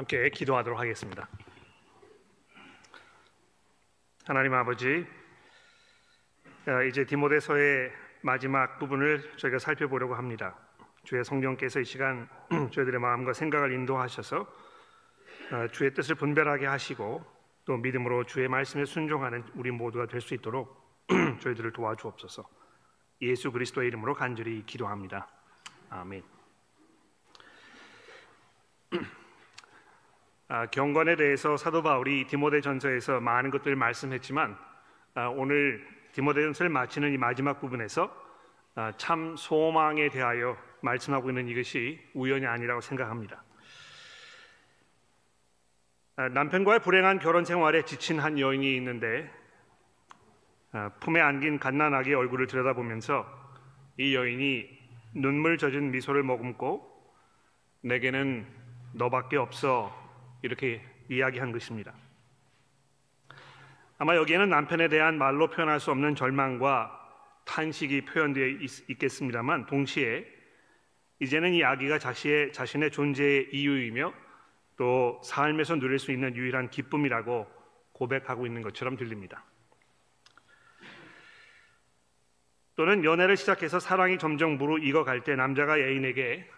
함께 기도하도록 하겠습니다. 하나님 아버지, 어, 이제 디모데서의 마지막 부분을 저희가 살펴보려고 합니다. 주의 성령께서 이 시간 저희들의 마음과 생각을 인도하셔서 어, 주의 뜻을 분별하게 하시고 또 믿음으로 주의 말씀에 순종하는 우리 모두가 될 수 있도록 저희들을 도와주옵소서. 예수 그리스도의 이름으로 간절히 기도합니다. 아멘. 아, 경건에 대해서 사도 바울이 디모데전서에서 많은 것들을 말씀했지만 아, 오늘 디모데전서를 마치는 이 마지막 부분에서 아, 참 소망에 대하여 말씀하고 있는 이것이 우연이 아니라고 생각합니다. 남편과의 불행한 결혼 생활에 지친 한 여인이 있는데 품에 안긴 갓난아기 얼굴을 들여다보면서 이 여인이 눈물 젖은 미소를 머금고 내게는 너밖에 없어 이렇게 이야기한 것입니다. 아마 여기에는 남편에 대한 말로 표현할 수 없는 절망과 탄식이 표현되어 있, 겠습니다만 동시에 이제는 이 아기가 자신의, 자신의 존재의 이유이며 또 삶에서 누릴 수 있는 유일한 기쁨이라고 고백하고 있는 것처럼 들립니다. 또는 연애를 시작해서 사랑이 점점 무르익어갈 때 남자가 애인에게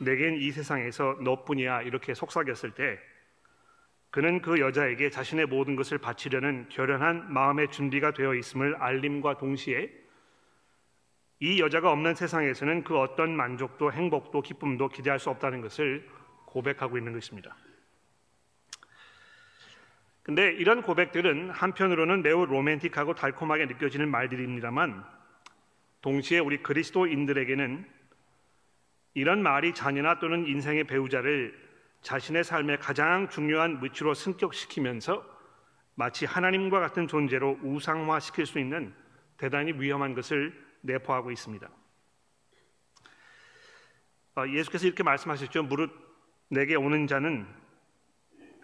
내겐 이 세상에서 너뿐이야 이렇게 속삭였을 때 그는 그 여자에게 자신의 모든 것을 바치려는 결연한 마음의 준비가 되어 있음을 알림과 동시에 이 여자가 없는 세상에서는 그 어떤 만족도 행복도 기쁨도 기대할 수 없다는 것을 고백하고 있는 것입니다. 근데 이런 고백들은 한편으로는 매우 로맨틱하고 달콤하게 느껴지는 말들입니다만 동시에 우리 그리스도인들에게는 이런 말이 자녀나 또는 인생의 배우자를 자신의 삶의 가장 중요한 무치로 승격시키면서 마치 하나님과 같은 존재로 우상화시킬 수 있는 대단히 위험한 것을 내포하고 있습니다. 어, 예수께서 이렇게 말씀하셨죠. 무릇 내게 오는 자는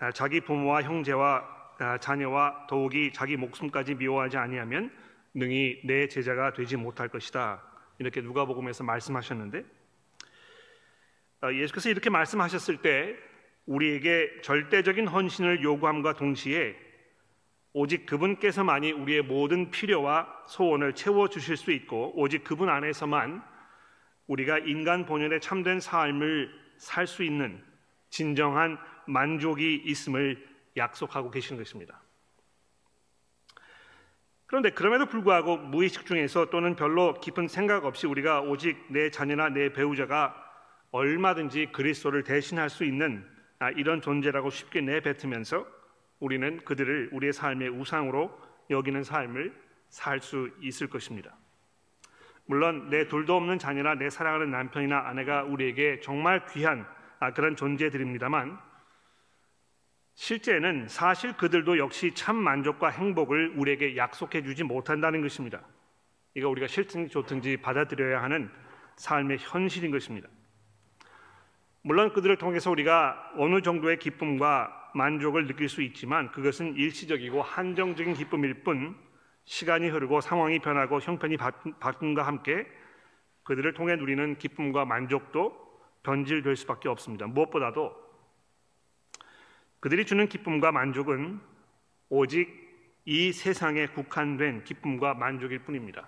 아, 자기 부모와 형제와 아, 자녀와 더욱이 자기 목숨까지 미워하지 아니하면 능히 내 제자가 되지 못할 것이다. 이렇게 누가복음에서 말씀하셨는데 어, 예수께서 이렇게 말씀하셨을 때 우리에게 절대적인 헌신을 요구함과 동시에 오직 그분께서만이 우리의 모든 필요와 소원을 채워 주실 수 있고 오직 그분 안에서만 우리가 인간 본연의 참된 삶을 살 수 있는 진정한 만족이 있음을 약속하고 계시는 것입니다. 그런데 그럼에도 불구하고 무의식 중에서 또는 별로 깊은 생각 없이 우리가 오직 내 자녀나 내 배우자가 얼마든지 그리스도를 대신할 수 있는 아, 이런 존재라고 쉽게 내뱉으면서 우리는 그들을 우리의 삶의 우상으로 여기는 삶을 살 수 있을 것입니다. 물론 내 둘도 없는 자녀나 내 사랑하는 남편이나 아내가 우리에게 정말 귀한 아, 그런 존재들입니다만 실제는 사실 그들도 역시 참 만족과 행복을 우리에게 약속해 주지 못한다는 것입니다. 이거 우리가 싫든지 좋든지 받아들여야 하는 삶의 현실인 것입니다. 물론 그들을 통해서 우리가 어느 정도의 기쁨과 만족을 느낄 수 있지만 그것은 일시적이고 한정적인 기쁨일 뿐 시간이 흐르고 상황이 변하고 형편이 바꿈과 함께 그들을 통해 누리는 기쁨과 만족도 변질될 수밖에 없습니다. 무엇보다도 그들이 주는 기쁨과 만족은 오직 이 세상에 국한된 기쁨과 만족일 뿐입니다.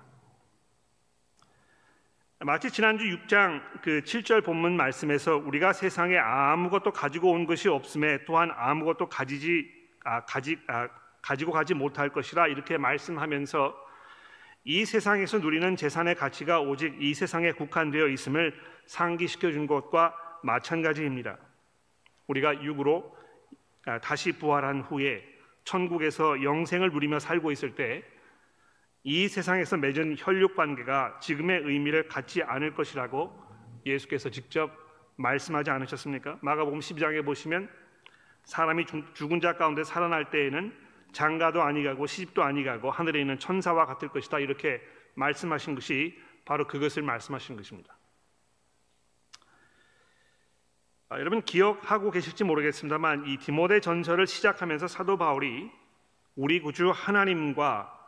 마치 지난주 6장 그 7절 본문 말씀에서 우리가 세상에 아무것도 가지고 온 것이 없음에 또한 아무것도 가지지 아, 가지 아, 가지고 가지 못할 것이라 이렇게 말씀하면서 이 세상에서 누리는 재산의 가치가 오직 이 세상에 국한되어 있음을 상기시켜 준 것과 마찬가지입니다. 우리가 육으로 아, 다시 부활한 후에 천국에서 영생을 누리며 살고 있을 때 이 세상에서 맺은 혈육 관계가 지금의 의미를 갖지 않을 것이라고 예수께서 직접 말씀하지 않으셨습니까? 마가복음 12장에 보시면 사람이 죽은 자 가운데 살아날 때에는 장가도 아니가고 시집도 아니가고 하늘에 있는 천사와 같을 것이다 이렇게 말씀하신 것이 바로 그것을 말씀하신 것입니다. 아, 여러분 기억하고 계실지 모르겠습니다만 이 디모데 전설을 시작하면서 사도 바울이 우리 구주 하나님과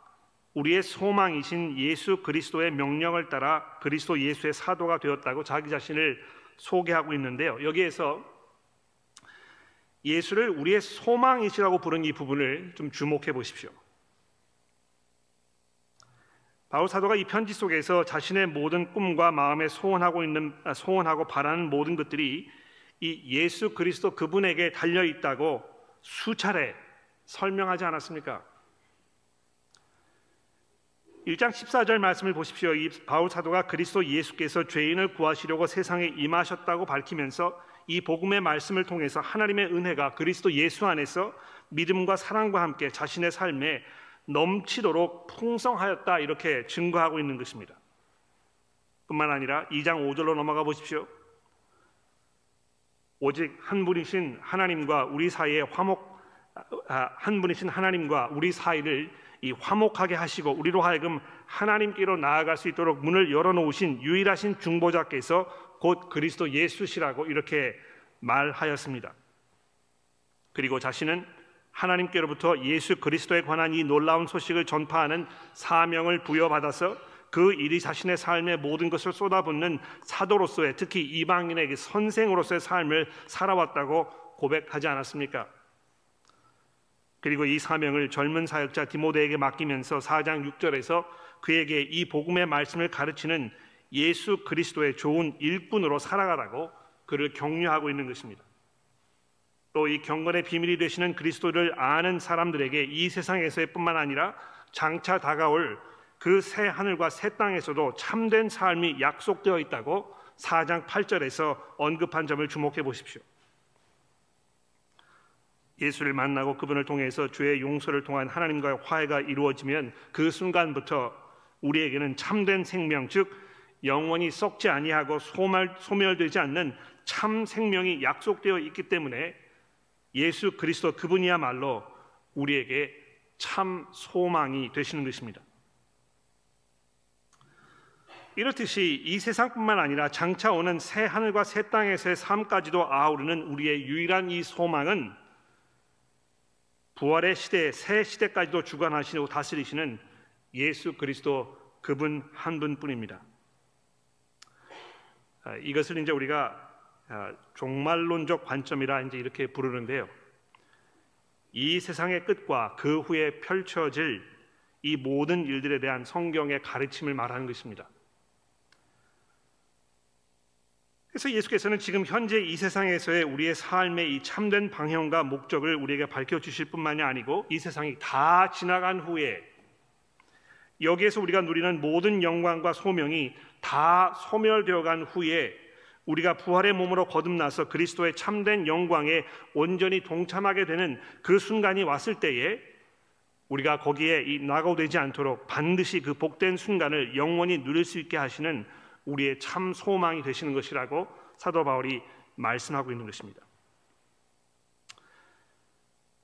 우리의 소망이신 예수 그리스도의 명령을 따라 그리스도 예수의 사도가 되었다고 자기 자신을 소개하고 있는데요. 여기에서 예수를 우리의 소망이시라고 부른 이 부분을 좀 주목해 보십시오. 바울 사도가 이 편지 속에서 자신의 모든 꿈과 마음에 소원하고 있는 아, 소원하고 바라는 모든 것들이 이 예수 그리스도 그분에게 달려 있다고 수차례 설명하지 않았습니까? 1장 14절 말씀을 보십시오. 이 바울 사도가 그리스도 예수께서 죄인을 구하시려고 세상에 임하셨다고 밝히면서 이 복음의 말씀을 통해서 하나님의 은혜가 그리스도 예수 안에서 믿음과 사랑과 함께 자신의 삶에 넘치도록 풍성하였다 이렇게 증거하고 있는 것입니다. 뿐만 아니라 2장 5절로 넘어가 보십시오. 오직 한 분이신 하나님과 우리 사이에 화목 아, 한 분이신 하나님과 우리 사이를 이 화목하게 하시고 우리로 하여금 하나님께로 나아갈 수 있도록 문을 열어놓으신 유일하신 중보자께서 곧 그리스도 예수시라고 이렇게 말하였습니다. 그리고 자신은 하나님께로부터 예수 그리스도에 관한 이 놀라운 소식을 전파하는 사명을 부여받아서 그 일이 자신의 삶의 모든 것을 쏟아붓는 사도로서의 특히 이방인에게 선생으로서의 삶을 살아왔다고 고백하지 않았습니까? 그리고 이 사명을 젊은 사역자 디모데에게 맡기면서 4장 6절에서 그에게 이 복음의 말씀을 가르치는 예수 그리스도의 좋은 일꾼으로 살아가라고 그를 격려하고 있는 것입니다. 또 이 경건의 비밀이 되시는 그리스도를 아는 사람들에게 이 세상에서의 뿐만 아니라 장차 다가올 그 새 하늘과 새 땅에서도 참된 삶이 약속되어 있다고 4장 8절에서 언급한 점을 주목해 보십시오. 예수를 만나고 그분을 통해서 죄의 용서를 통한 하나님과의 화해가 이루어지면 그 순간부터 우리에게는 참된 생명 즉 영원히 썩지 아니하고 소멸, 소멸되지 않는 참 생명이 약속되어 있기 때문에 예수 그리스도 그분이야말로 우리에게 참 소망이 되시는 것입니다. 이렇듯이 이 세상뿐만 아니라 장차 오는 새 하늘과 새 땅에서의 삶까지도 아우르는 우리의 유일한 이 소망은 부활의 시대, 새 시대까지도 주관하시고 다스리시는 예수 그리스도 그분 한 분뿐입니다. 아, 이것을 이제 우리가 아, 종말론적 관점이라 이제 이렇게 부르는데요. 이 세상의 끝과 그 후에 펼쳐질 이 모든 일들에 대한 성경의 가르침을 말하는 것입니다. 그래서 예수께서는 지금 현재 이 세상에서의 우리의 삶의 이 참된 방향과 목적을 우리에게 밝혀 주실 뿐만이 아니고 이 세상이 다 지나간 후에 여기에서 우리가 누리는 모든 영광과 소명이 다 소멸되어 간 후에 우리가 부활의 몸으로 거듭나서 그리스도의 참된 영광에 온전히 동참하게 되는 그 순간이 왔을 때에 우리가 거기에 낙오되지 않도록 반드시 그 복된 순간을 영원히 누릴 수 있게 하시는 우리의 참 소망이 되시는 것이라고 사도 바울이 말씀하고 있는 것입니다.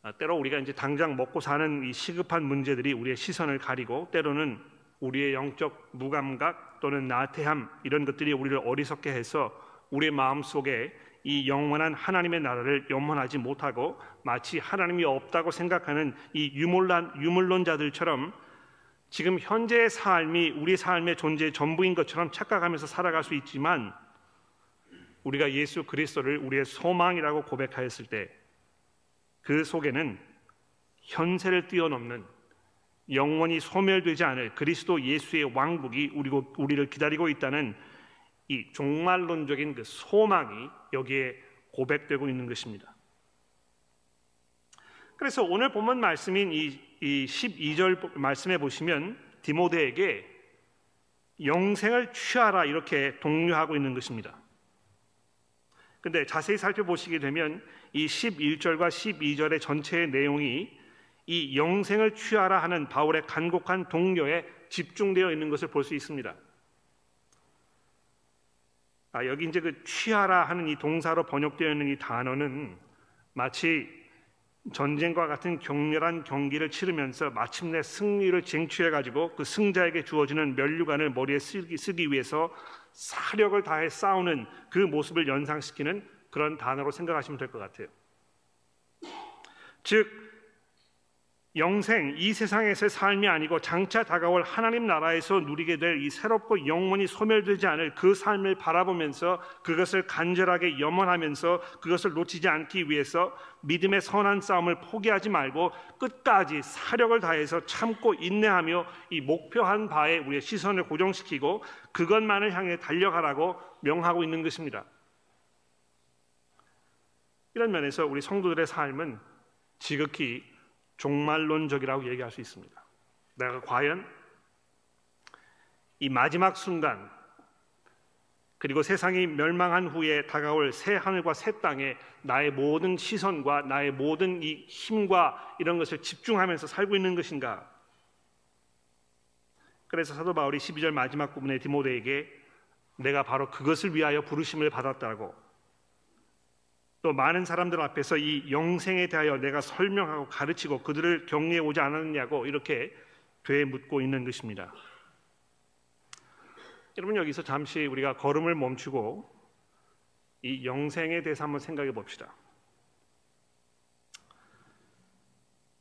아, 때로 우리가 이제 당장 먹고 사는 이 시급한 문제들이 우리의 시선을 가리고 때로는 우리의 영적 무감각 또는 나태함 이런 것들이 우리를 어리석게 해서 우리의 마음 속에 이 영원한 하나님의 나라를 염원하지 못하고 마치 하나님이 없다고 생각하는 이 유물론, 유물론자들처럼 지금 현재의 삶이 우리 삶의 존재의 전부인 것처럼 착각하면서 살아갈 수 있지만 우리가 예수 그리스도를 우리의 소망이라고 고백하였을 때 그 속에는 현세를 뛰어넘는 영원히 소멸되지 않을 그리스도 예수의 왕국이 우리를 기다리고 있다는 이 종말론적인 그 소망이 여기에 고백되고 있는 것입니다. 그래서 오늘 본문 말씀인 이, 이 12절 말씀에 보시면 디모데에게 영생을 취하라 이렇게 독려하고 있는 것입니다. 근데 자세히 살펴보시게 되면 이 11절과 12절의 전체의 내용이 이 영생을 취하라 하는 바울의 간곡한 동료에 집중되어 있는 것을 볼 수 있습니다. 아, 여기 이제 그 취하라 하는 이 동사로 번역되어 있는 이 단어는 마치 전쟁과 같은 격렬한 경기를 치르면서 마침내 승리를 쟁취해 가지고 그 승자에게 주어지는 면류관을 머리에 쓰기, 쓰기 위해서 사력을 다해 싸우는 그 모습을 연상시키는 그런 단어로 생각하시면 될 것 같아요. 즉 영생 이 세상에서의 삶이 아니고 장차 다가올 하나님 나라에서 누리게 될 이 새롭고 영원히 소멸되지 않을 그 삶을 바라보면서 그것을 간절하게 염원하면서 그것을 놓치지 않기 위해서 믿음의 선한 싸움을 포기하지 말고 끝까지 사력을 다해서 참고 인내하며 이 목표한 바에 우리의 시선을 고정시키고 그것만을 향해 달려가라고 명하고 있는 것입니다. 이런 면에서 우리 성도들의 삶은 지극히 종말론적이라고 얘기할 수 있습니다. 내가 과연 이 마지막 순간 그리고 세상이 멸망한 후에 다가올 새 하늘과 새 땅에 나의 모든 시선과 나의 모든 이 힘과 이런 것을 집중하면서 살고 있는 것인가? 그래서 사도 바울이 12절 마지막 부분에 디모데에게 내가 바로 그것을 위하여 부르심을 받았다고 또 많은 사람들 앞에서 이 영생에 대하여 내가 설명하고 가르치고 그들을 격려해 오지 않았느냐고 이렇게 되묻고 있는 것입니다. 여러분 여기서 잠시 우리가 걸음을 멈추고 이 영생에 대해서 한번 생각해 봅시다.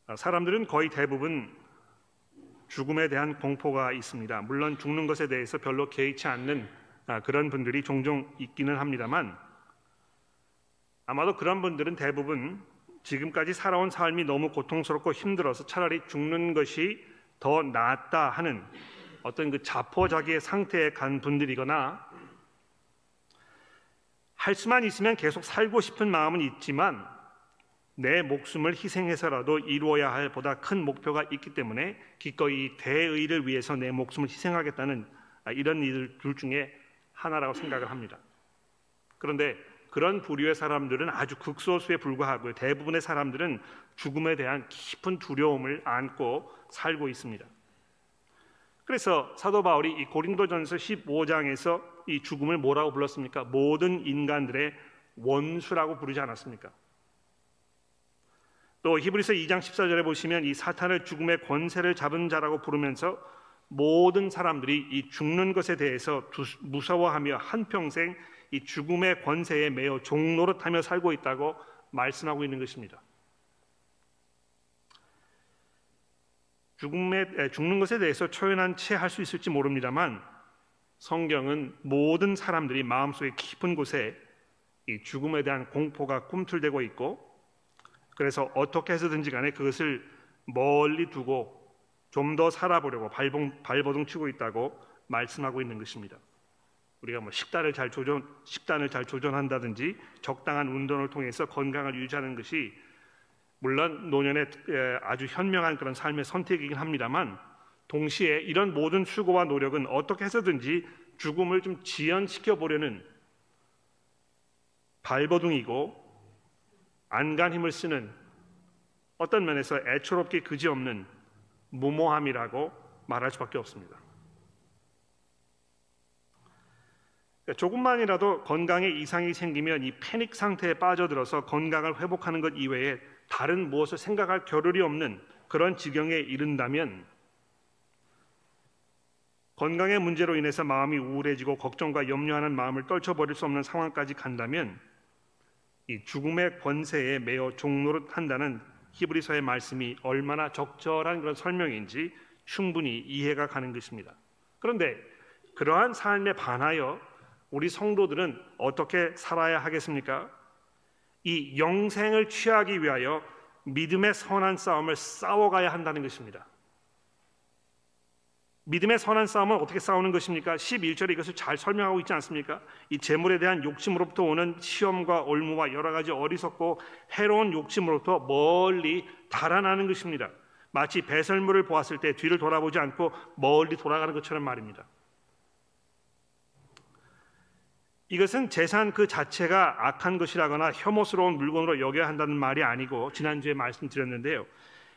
아, 사람들은 거의 대부분 죽음에 대한 공포가 있습니다. 물론 죽는 것에 대해서 별로 개의치 않는 아, 그런 분들이 종종 있기는 합니다만 아마도 그런 분들은 대부분 지금까지 살아온 삶이 너무 고통스럽고 힘들어서 차라리 죽는 것이 더 낫다 하는 어떤 그 자포자기의 상태에 간 분들이거나 할 수만 있으면 계속 살고 싶은 마음은 있지만 내 목숨을 희생해서라도 이루어야 할 보다 큰 목표가 있기 때문에 기꺼이 대의를 위해서 내 목숨을 희생하겠다는 이런 이들 둘 중에 하나라고 생각을 합니다. 그런데 그런 부류의 사람들은 아주 극소수에 불과하고요. 대부분의 사람들은 죽음에 대한 깊은 두려움을 안고 살고 있습니다. 그래서 사도 바울이 이 고린도전서 15장에서 이 죽음을 뭐라고 불렀습니까? 모든 인간들의 원수라고 부르지 않았습니까? 또 히브리서 2장 14절에 보시면 이 사탄을 죽음의 권세를 잡은 자라고 부르면서 모든 사람들이 이 죽는 것에 대해서 무서워하며 한평생 이 죽음의 권세에 매여 종노릇하며 살고 있다고 말씀하고 있는 것입니다. 죽음에 죽는 것에 대해서 초연한 채 할 수 있을지 모릅니다만 성경은 모든 사람들이 마음속에 깊은 곳에 이 죽음에 대한 공포가 꿈틀대고 있고 그래서 어떻게 해서든지 간에 그것을 멀리 두고 좀 더 살아보려고 발버둥 치고 있다고 말씀하고 있는 것입니다. 우리가 뭐 식단을 잘 조정 식단을 잘 조정한다든지 적당한 운동을 통해서 건강을 유지하는 것이 물론 노년의 아주 현명한 그런 삶의 선택이긴 합니다만 동시에 이런 모든 수고와 노력은 어떻게 해서든지 죽음을 좀 지연시켜 보려는 발버둥이고 안간 힘을 쓰는 어떤 면에서 애초롭게 그지없는 무모함이라고 말할 수밖에 없습니다. 그러니까 조금만이라도 건강에 이상이 생기면 이 패닉 상태에 빠져들어서 건강을 회복하는 것 이외에 다른 무엇을 생각할 겨를이 없는 그런 지경에 이른다면 건강의 문제로 인해서 마음이 우울해지고 걱정과 염려하는 마음을 떨쳐버릴 수 없는 상황까지 간다면 이 죽음의 권세에 매어 종노릇한다는 히브리서의 말씀이 얼마나 적절한 그런 설명인지 충분히 이해가 가는 것입니다. 그런데 그러한 삶에 반하여 우리 성도들은 어떻게 살아야 하겠습니까? 이 영생을 취하기 위하여 믿음의 선한 싸움을 싸워가야 한다는 것입니다. 믿음의 선한 싸움은 어떻게 싸우는 것입니까? 11절에 이것을 잘 설명하고 있지 않습니까? 이 재물에 대한 욕심으로부터 오는 시험과 올무와 여러 가지 어리석고 해로운 욕심으로부터 멀리 달아나는 것입니다. 마치 배설물을 보았을 때 뒤를 돌아보지 않고 멀리 돌아가는 것처럼 말입니다. 이것은 재산 그 자체가 악한 것이라거나 혐오스러운 물건으로 여겨야 한다는 말이 아니고 지난주에 말씀드렸는데요.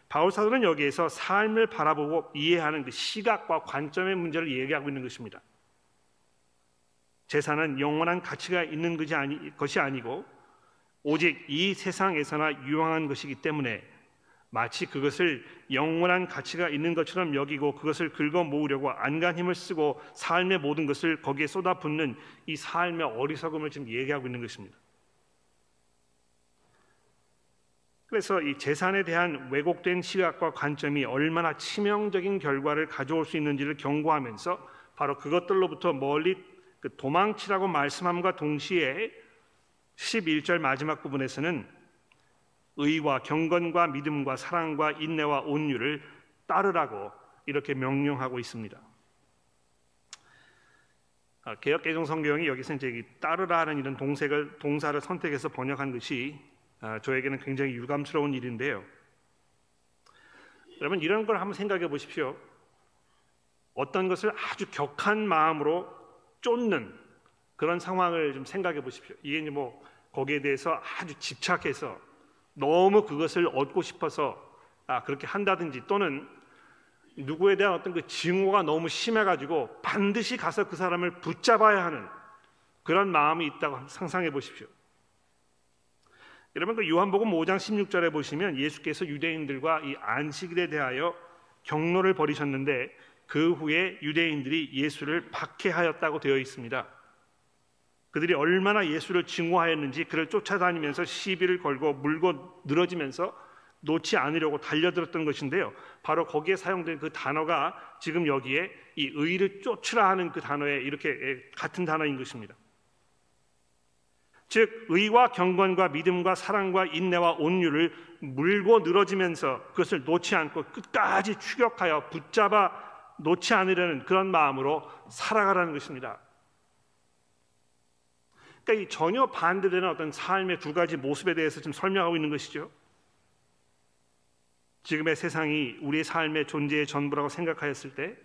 바울 사도는 여기에서 삶을 바라보고 이해하는 그 시각과 관점의 문제를 얘기하고 있는 것입니다. 재산은 영원한 가치가 있는 것이 아니 고 오직 이 세상에서나 유황한 것이기 때문에 마치 그것을 영원한 가치가 있는 것처럼 여기고 그것을 긁어 모으려고 안간 힘을 쓰고 삶의 모든 것을 거기에 쏟아붓는 이 삶의 어리석음을 지금 얘기하고 있는 것입니다. 그래서 이 재산에 대한 왜곡된 시각과 관점이 얼마나 치명적인 결과를 가져올 수 있는지를 경고하면서 바로 그것들로부터 멀리 그 도망치라고 말씀함과 동시에 11절 마지막 부분에서는 의와 경건과 믿음과 사랑과 인내와 온유를 따르라고 이렇게 명령하고 있습니다. 아, 개혁 개정 성경이 여기서 이제 따르라는 이런 동색을 동사를 선택해서 번역한 것이 아, 저에게는 굉장히 유감스러운 일인데요. 여러분 이런 걸 한번 생각해 보십시오. 어떤 것을 아주 격한 마음으로 쫓는 그런 상황을 좀 생각해 보십시오. 이게 이제 뭐 거기에 대해서 아주 집착해서 너무 그것을 얻고 싶어서 아 그렇게 한다든지 또는 누구에 대한 어떤 그 증오가 너무 심해가지고 반드시 가서 그 사람을 붙잡아야 하는 그런 마음이 있다고 상상해 보십시오. 여러분 그 요한복음 5장 16절에 보시면 예수께서 유대인들과 이 안식일에 대하여 경로를 벌이셨는데 그 후에 유대인들이 예수를 박해하였다고 되어 있습니다. 그들이 얼마나 예수를 증오하였는지 그를 쫓아다니면서 시비를 걸고 물고 늘어지면서 놓지 않으려고 달려들었던 것인데요. 바로 거기에 사용된 그 단어가 지금 여기에 이 의를 쫓으라 하는 그 단어에 이렇게 같은 단어인 것입니다. 즉 의와 경건과 믿음과 사랑과 인내와 온유를 물고 늘어지면서 그것을 놓지 않고 끝까지 추격하여 붙잡아 놓지 않으려는 그런 마음으로 살아가라는 것입니다. 그러니까 이 전혀 반대되는 어떤 삶의 두 가지 모습에 대해서 지금 설명하고 있는 것이죠. 지금의 세상이 우리의 삶의 존재의 전부라고 생각하였을 때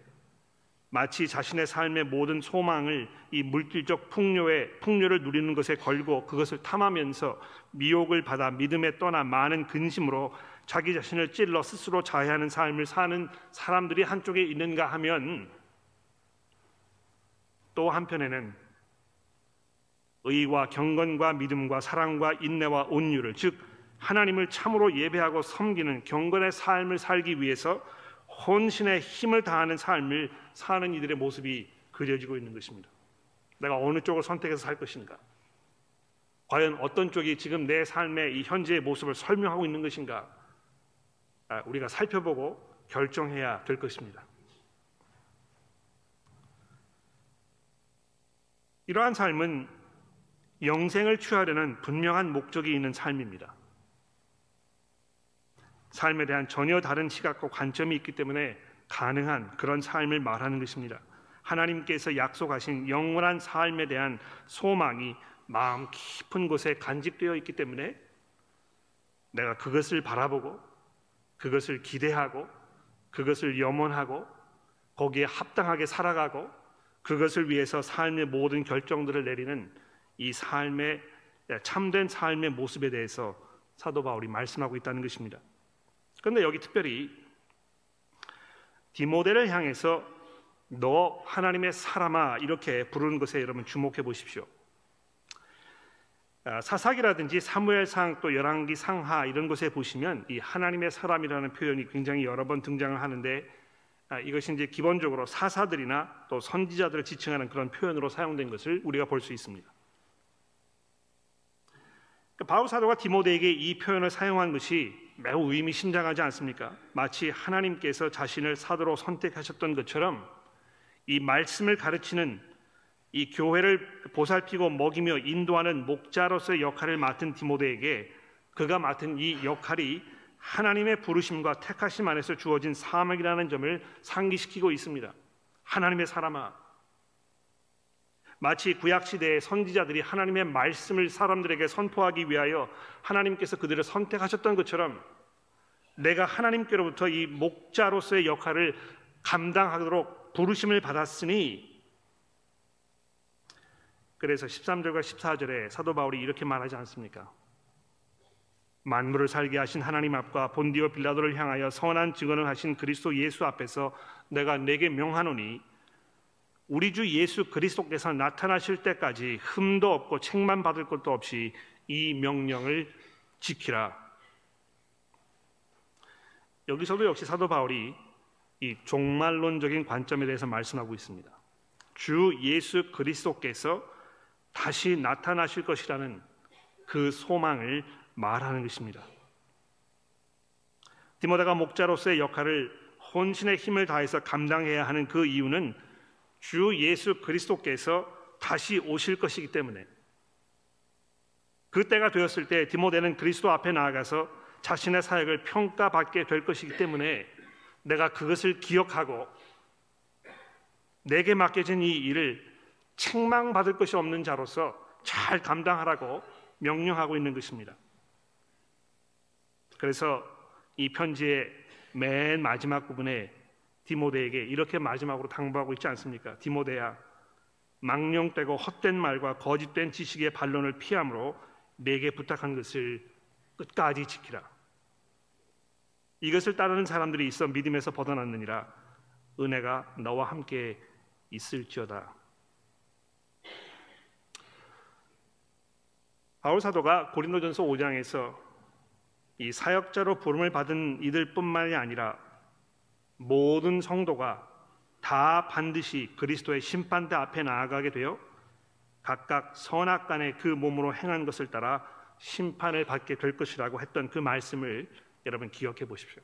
마치 자신의 삶의 모든 소망을 이 물질적 풍요에 풍요를 누리는 것에 걸고 그것을 탐하면서 미혹을 받아 믿음에 떠나 많은 근심으로 자기 자신을 찔러 스스로 자해하는 삶을 사는 사람들이 한쪽에 있는가 하면 또 한편에는 의와 경건과 믿음과 사랑과 인내와 온유를 즉 하나님을 참으로 예배하고 섬기는 경건의 삶을 살기 위해서 혼신의 힘을 다하는 삶을 사는 이들의 모습이 그려지고 있는 것입니다. 내가 어느 쪽을 선택해서 살 것인가? 과연 어떤 쪽이 지금 내 삶의 이 현재의 모습을 설명하고 있는 것인가? 아, 우리가 살펴보고 결정해야 될 것입니다. 이러한 삶은 영생을 취하려는 분명한 목적이 있는 삶입니다. 삶에 대한 전혀 다른 시각과 관점이 있기 때문에 가능한 그런 삶을 말하는 것입니다. 하나님께서 약속하신 영원한 삶에 대한 소망이 마음 깊은 곳에 간직되어 있기 때문에 내가 그것을 바라보고 그것을 기대하고 그것을 염원하고 거기에 합당하게 살아가고 그것을 위해서 삶의 모든 결정들을 내리는 이 삶의 참된 삶의 모습에 대해서 사도 바울이 말씀하고 있다는 것입니다. 그런데 여기 특별히 디모데를 향해서 너 하나님의 사람아 이렇게 부르는 것에 여러분 주목해 보십시오. 아, 사사기라든지 사무엘상 또 열왕기 상하 이런 곳에 보시면 이 하나님의 사람이라는 표현이 굉장히 여러 번 등장을 하는데 아, 이것이 이제 기본적으로 사사들이나 또 선지자들을 지칭하는 그런 표현으로 사용된 것을 우리가 볼 수 있습니다. 그러니까 바울 사도가 디모데에게 이 표현을 사용한 것이 매우 의미심장하지 않습니까? 마치 하나님께서 자신을 사도로 선택하셨던 것처럼 이 말씀을 가르치는 이 교회를 보살피고 먹이며 인도하는 목자로서의 역할을 맡은 디모데에게 그가 맡은 이 역할이 하나님의 부르심과 택하심 안에서 주어진 사명이라는 점을 상기시키고 있습니다. 하나님의 사람아, 마치 구약 시대의 선지자들이 하나님의 말씀을 사람들에게 선포하기 위하여 하나님께서 그들을 선택하셨던 것처럼 내가 하나님께로부터 이 목자로서의 역할을 감당하도록 부르심을 받았으니 그래서 13절과 14절에 사도 바울이 이렇게 말하지 않습니까? 만물을 살게 하신 하나님 앞과 본디오 빌라도를 향하여 선한 증언을 하신 그리스도 예수 앞에서 내가 내게 명하노니 우리 주 예수 그리스도께서 나타나실 때까지 흠도 없고 책만 받을 것도 없이 이 명령을 지키라. 여기서도 역시 사도 바울이 이 종말론적인 관점에 대해서 말씀하고 있습니다. 주 예수 그리스도께서 다시 나타나실 것이라는 그 소망을 말하는 것입니다. 디모데가 목자로서의 역할을 혼신의 힘을 다해서 감당해야 하는 그 이유는 주 예수 그리스도께서 다시 오실 것이기 때문에 그 때가 되었을 때 디모데는 그리스도 앞에 나아가서 자신의 사역을 평가받게 될 것이기 때문에 내가 그것을 기억하고 내게 맡겨진 이 일을 책망받을 것이 없는 자로서 잘 감당하라고 명령하고 있는 것입니다. 그래서 이 편지의 맨 마지막 부분에 디모데에게 이렇게 마지막으로 당부하고 있지 않습니까? 디모데야, 망령되고 헛된 말과 거짓된 지식의 반론을 피함으로 내게 부탁한 것을 끝까지 지키라. 이것을 따르는 사람들이 있어 믿음에서 벗어났느니라. 은혜가 너와 함께 있을지어다. 바울 사도가 고린도전서 5장에서 이 사역자로 부름을 받은 이들뿐만이 아니라 모든 성도가 다 반드시 그리스도의 심판대 앞에 나아가게 되어 각각 선악 간의 그 몸으로 행한 것을 따라 심판을 받게 될 것이라고 했던 그 말씀을 여러분 기억해 보십시오.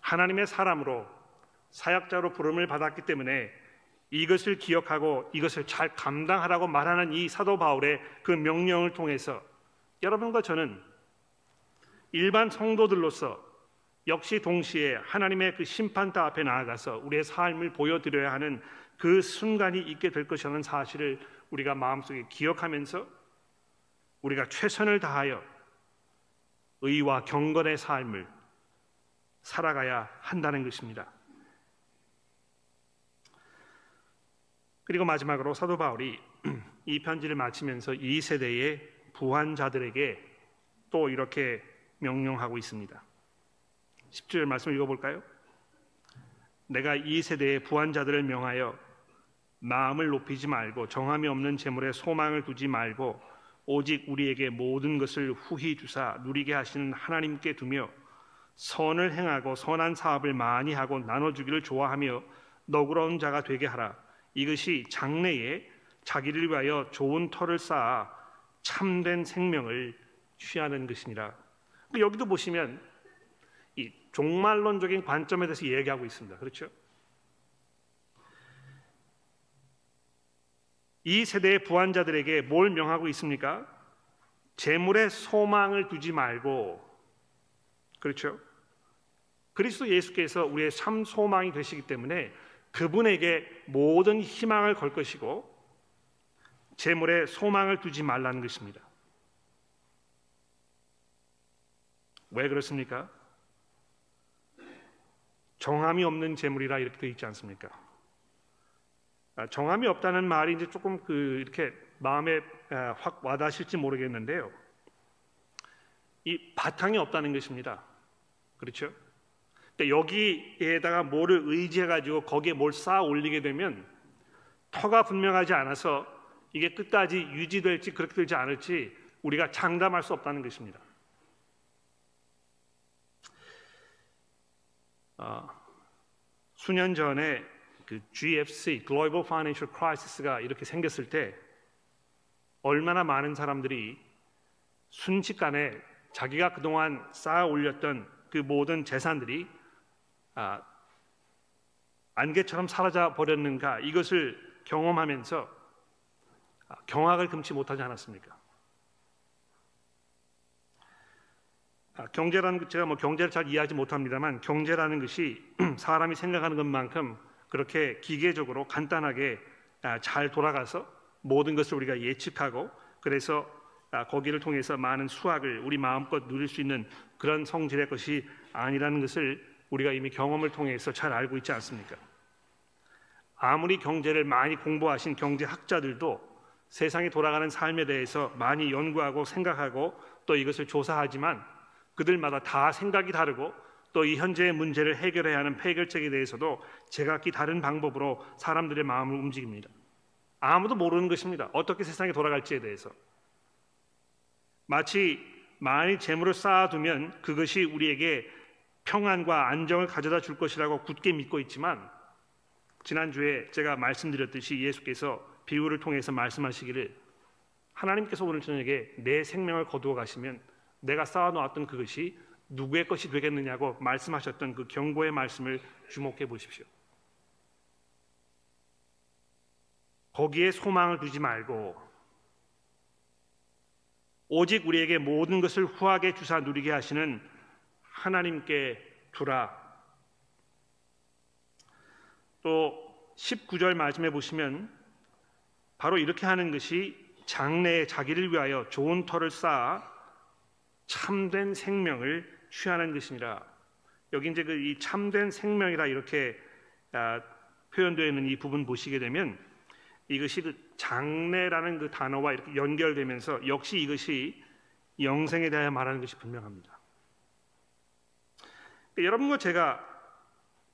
하나님의 사람으로 사역자로 부름을 받았기 때문에 이것을 기억하고 이것을 잘 감당하라고 말하는 이 사도 바울의 그 명령을 통해서 여러분과 저는 일반 성도들로서 역시 동시에 하나님의 그 심판대 앞에 나아가서 우리의 삶을 보여드려야 하는 그 순간이 있게 될 것이라는 사실을 우리가 마음속에 기억하면서 우리가 최선을 다하여 의와 경건의 삶을 살아가야 한다는 것입니다. 그리고 마지막으로 사도 바울이 이 편지를 마치면서 이 세대의 부한자들에게 또 이렇게 명령하고 있습니다. 10절 말씀 읽어볼까요? 내가 이 세대의 부한자들을 명하여 마음을 높이지 말고 정함이 없는 재물에 소망을 두지 말고 오직 우리에게 모든 것을 후히 주사 누리게 하시는 하나님께 두며 선을 행하고 선한 사업을 많이 하고 나눠주기를 좋아하며 너그러운 자가 되게 하라. 이것이 장래에 자기를 위하여 좋은 터를 쌓아 참된 생명을 취하는 것이니라. 여기도 보시면 이 종말론적인 관점에 대해서 얘기하고 있습니다. 그렇죠? 이 세대의 부한자들에게 뭘 명하고 있습니까? 재물에 소망을 두지 말고 그렇죠? 그리스도 예수께서 우리의 참 소망이 되시기 때문에 그분에게 모든 희망을 걸 것이고 재물에 소망을 두지 말라는 것입니다. 왜 그렇습니까? 정함이 없는 재물이라 이렇게 되어 있지 않습니까? 아, 정함이 없다는 말이 이제 조금 그 이렇게 마음에 확 와닿으실지 모르겠는데요. 이 바탕이 없다는 것입니다. 그렇죠? 그러니까 여기에다가 뭐를 의지해 가지고 거기에 뭘 쌓아 올리게 되면 터가 분명하지 않아서 이게 끝까지 유지될지 그렇게 되지 않을지 우리가 장담할 수 없다는 것입니다. 어, 수년 전에 그 GFC (Global Financial Crisis가 이렇게 생겼을 때 얼마나 많은 사람들이 순식간에 자기가 그동안 쌓아 올렸던 그 모든 재산들이 아, 안개처럼 사라져 버렸는가 이것을 경험하면서 아, 경악을 금치 못하지 않았습니까? 경제라는 제가 뭐 경제를 잘 이해하지 못합니다만 경제라는 것이 사람이 생각하는 것만큼 그렇게 기계적으로 간단하게 아, 잘 돌아가서 모든 것을 우리가 예측하고 그래서 아, 거기를 통해서 많은 수확을 우리 마음껏 누릴 수 있는 그런 성질의 것이 아니라는 것을 우리가 이미 경험을 통해서 잘 알고 있지 않습니까? 아무리 경제를 많이 공부하신 경제학자들도 세상이 돌아가는 삶에 대해서 많이 연구하고 생각하고 또 이것을 조사하지만 그들마다 다 생각이 다르고 또 이 현재의 문제를 해결해야 하는 해결책에 대해서도 제각기 다른 방법으로 사람들의 마음을 움직입니다. 아무도 모르는 것입니다. 어떻게 세상이 돌아갈지에 대해서. 마치 많이 재물을 쌓아두면 그것이 우리에게 평안과 안정을 가져다 줄 것이라고 굳게 믿고 있지만 지난주에 제가 말씀드렸듯이 예수께서 비유를 통해서 말씀하시기를 하나님께서 오늘 저녁에 내 생명을 거두어 가시면 내가 쌓아놓았던 그것이 누구의 것이 되겠느냐고 말씀하셨던 그 경고의 말씀을 주목해 보십시오. 거기에 소망을 두지 말고 오직 우리에게 모든 것을 후하게 주사 누리게 하시는 하나님께 두라. 또 19절 말씀해 보시면 바로 이렇게 하는 것이 장래에 자기를 위하여 좋은 터를 쌓아 참된 생명을 취하는 것이니라. 여기 이제 그 이 참된 생명이라 이렇게 아, 표현되어 있는 이 부분 보시게 되면 이것이 그 장래라는 그 단어와 이렇게 연결되면서 역시 이것이 영생에 대하여 말하는 것이 분명합니다. 여러분과 제가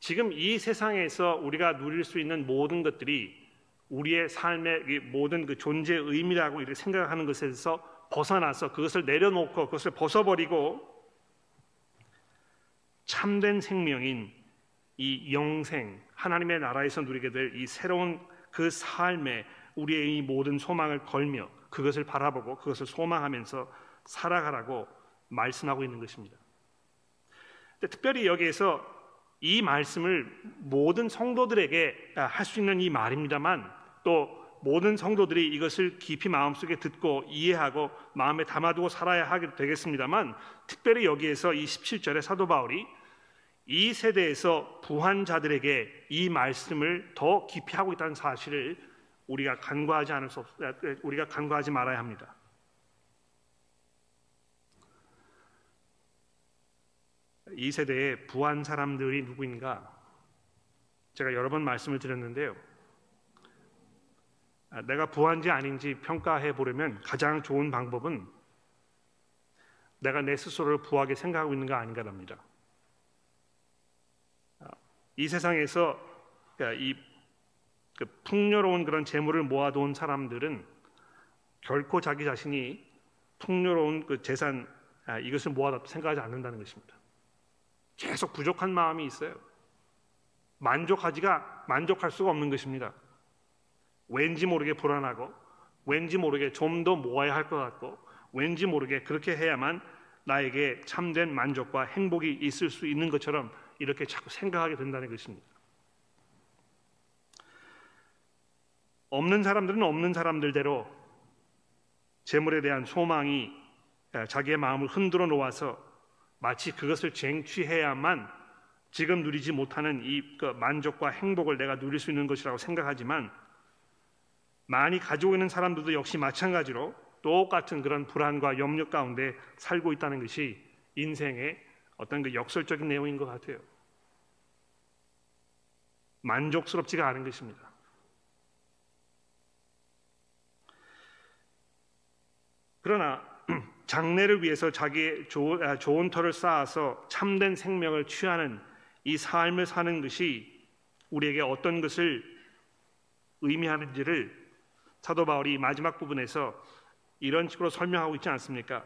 지금 이 세상에서 우리가 누릴 수 있는 모든 것들이 우리의 삶의 모든 그 존재 의미라고 이렇게 생각하는 것에서 벗어나서 그것을 내려놓고 그것을 벗어버리고 참된 생명인 이 영생 하나님의 나라에서 누리게 될 이 새로운 그 삶에 우리의 이 모든 소망을 걸며 그것을 바라보고 그것을 소망하면서 살아가라고 말씀하고 있는 것입니다. 특별히 여기에서 이 말씀을 모든 성도들에게 할 수 있는 이 말입니다만 또 모든 성도들이 이것을 깊이 마음속에 듣고 이해하고 마음에 담아두고 살아야 하게 되겠습니다만 특별히 여기에서 이 17절에 사도 바울이 이 세대에서 부한 자들에게 이 말씀을 더 깊이 하고 있다는 사실을 우리가 간과하지 않을 수 없, 우리가 간과하지 말아야 합니다. 이 세대의 부한 사람들이 누구인가? 제가 여러 번 말씀을 드렸는데요. 내가 부한지 아닌지 평가해 보려면 가장 좋은 방법은 내가 내 스스로를 부하게 생각하고 있는가 아닌가랍니다. 이 세상에서 이그 풍요로운 그런 재물을 모아놓은 사람들은 결코 자기 자신이 풍요로운 그 재산 아, 이것을 모아다 생각하지 않는다는 것입니다. 계속 부족한 마음이 있어요. 만족하지가 만족할 수가 없는 것입니다. 왠지 모르게 불안하고 왠지 모르게 좀 더 모아야 할 것 같고 왠지 모르게 그렇게 해야만 나에게 참된 만족과 행복이 있을 수 있는 것처럼 이렇게 자꾸 생각하게 된다는 것입니다. 없는 사람들은 없는 사람들대로 재물에 대한 소망이 자기의 마음을 흔들어 놓아서 마치 그것을 쟁취해야만 지금 누리지 못하는 이그 만족과 행복을 내가 누릴 수 있는 것이라고 생각하지만 많이 가지고 있는 사람들도 역시 마찬가지로 똑같은 그런 불안과 염려 가운데 살고 있다는 것이 인생의 어떤 그 역설적인 내용인 것 같아요. 만족스럽지가 않은 것입니다. 그러나 장래를 위해서 자기의 아, 좋은 터를 쌓아서 참된 생명을 취하는 이 삶을 사는 것이 우리에게 어떤 것을 의미하는지를 사도 바울이 마지막 부분에서 이런 식으로 설명하고 있지 않습니까?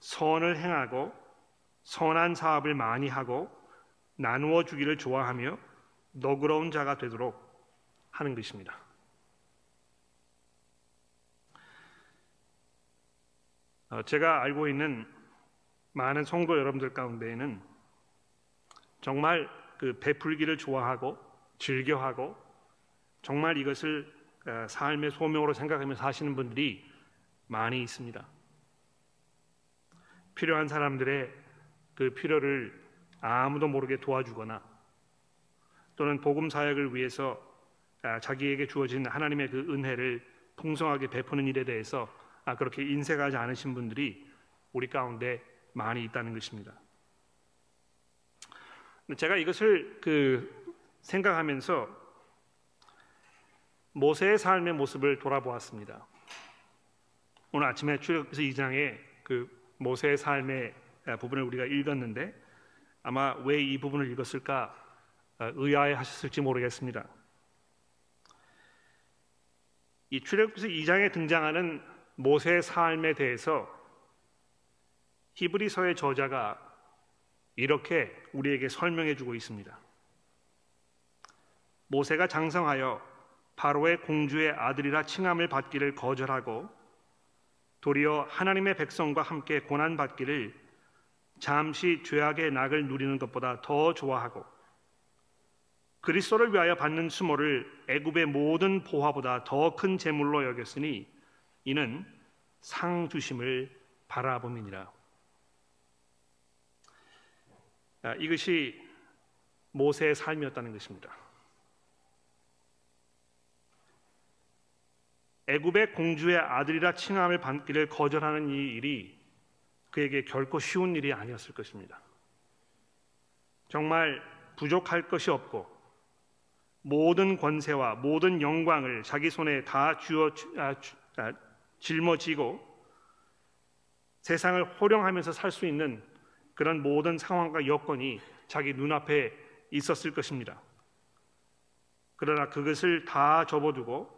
선을 행하고 선한 사업을 많이 하고 나누어 주기를 좋아하며 너그러운 자가 되도록 하는 것입니다. 어, 제가 알고 있는 많은 성도 여러분들 가운데에는 정말 그 베풀기를 좋아하고 즐겨하고 정말 이것을 어, 삶의 소명으로 생각하며 사시는 분들이 많이 있습니다. 필요한 사람들의 그 필요를 아무도 모르게 도와주거나 또는 복음 사역을 위해서 아, 자기에게 주어진 하나님의 그 은혜를 풍성하게 베푸는 일에 대해서 아, 그렇게 인색하지 않으신 분들이 우리 가운데 많이 있다는 것입니다. 제가 이것을 그 생각하면서 모세의 삶의 모습을 돌아보았습니다. 오늘 아침에 출애굽기서 2장에 그 모세의 삶의 부분을 우리가 읽었는데 아마 왜 이 부분을 읽었을까 어, 의아해 하셨을지 모르겠습니다. 이 출애굽기서 2장에 등장하는 모세의 삶에 대해서 히브리서의 저자가 이렇게 우리에게 설명해 주고 있습니다. 모세가 장성하여 바로의 공주의 아들이라 칭함을 받기를 거절하고 도리어 하나님의 백성과 함께 고난 받기를 잠시 죄악의 낙을 누리는 것보다 더 좋아하고 그리스도를 위하여 받는 수모를 애굽의 모든 보화보다 더 큰 재물로 여겼으니 이는 상 주심을 바라봄이니라. 아, 이것이 모세의 삶이었다는 것입니다. 애굽의 공주의 아들이라 칭함을 받기를 거절하는 이 일이 그에게 결코 쉬운 일이 아니었을 것입니다. 정말 부족할 것이 없고 모든 권세와 모든 영광을 자기 손에 다 쥐어 아, 아, 짊어지고 세상을 호령하면서 살 수 있는 그런 모든 상황과 여건이 자기 눈앞에 있었을 것입니다. 그러나 그것을 다 접어두고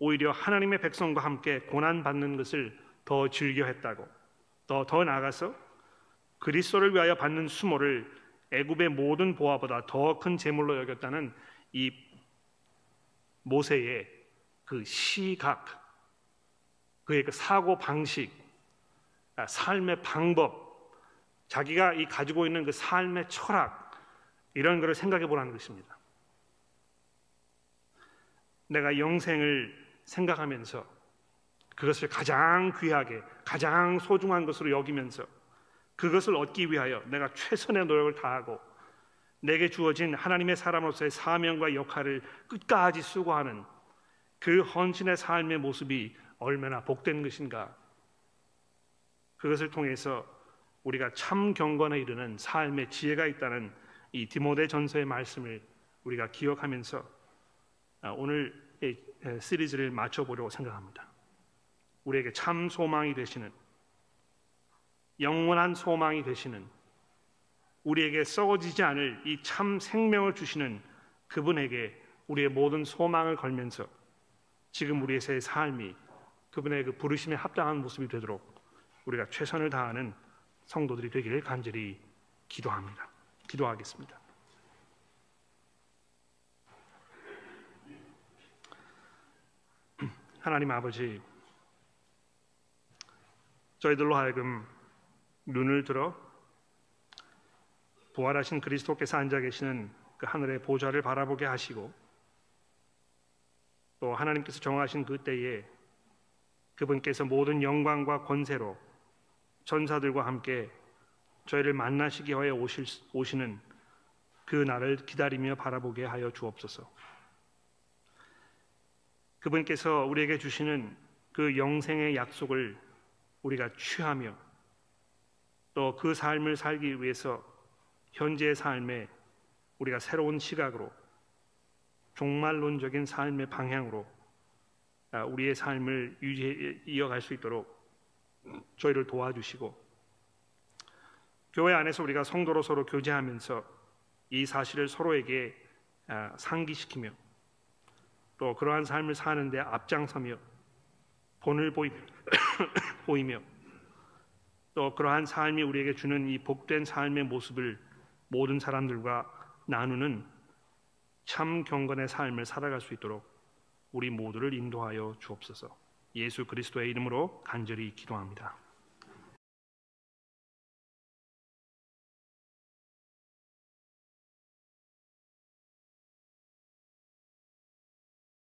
오히려 하나님의 백성과 함께 고난 받는 것을 더 즐겨했다고 더 더 나아가서 그리스도를 위하여 받는 수모를 애굽의 모든 보화보다 더 큰 재물로 여겼다는 이 모세의 그 시각, 그의 그 사고 방식, 아, 삶의 방법, 자기가 이 가지고 있는 그 삶의 철학 이런 것을 생각해 보라는 것입니다. 내가 영생을 생각하면서 그것을 가장 귀하게, 가장 소중한 것으로 여기면서 그것을 얻기 위하여 내가 최선의 노력을 다하고 내게 주어진 하나님의 사람으로서의 사명과 역할을 끝까지 수고하는 그 헌신의 삶의 모습이 얼마나 복된 것인가. 그것을 통해서 우리가 참 경건에 이르는 삶의 지혜가 있다는 이 디모데 전서의 말씀을 우리가 기억하면서 아, 오늘 시리즈를 마쳐보려고 생각합니다. 우리에게 참 소망이 되시는 영원한 소망이 되시는 우리에게 썩어지지 않을 이 참 생명을 주시는 그분에게 우리의 모든 소망을 걸면서 지금 우리의 새 삶이 그분의 그 부르심에 합당한 모습이 되도록 우리가 최선을 다하는 성도들이 되기를 간절히 기도합니다. 기도하겠습니다. 하나님 아버지, 저희들로 하여금 눈을 들어 부활하신 그리스도께서 앉아 계시는 그 하늘의 보좌를 바라보게 하시고 또 하나님께서 정하신 그 때에 그분께서 모든 영광과 권세로 전사들과 함께 저희를 만나시기 위하여 오실, 오시는 그 날을 기다리며 바라보게 하여 주옵소서. 그분께서 우리에게 주시는 그 영생의 약속을 우리가 취하며 또 그 삶을 살기 위해서 현재의 삶에 우리가 새로운 시각으로 종말론적인 삶의 방향으로 아, 우리의 삶을 유지 이어갈 수 있도록 저희를 도와주시고 교회 안에서 우리가 성도로 서로 교제하면서 이 사실을 서로에게 아, 상기시키며 또 그러한 삶을 사는데 앞장서며 본을 보이며 또 그러한 삶이 우리에게 주는 이 복된 삶의 모습을 모든 사람들과 나누는 참 경건의 삶을 살아갈 수 있도록 우리 모두를 인도하여 주옵소서. 예수 그리스도의 이름으로 간절히 기도합니다.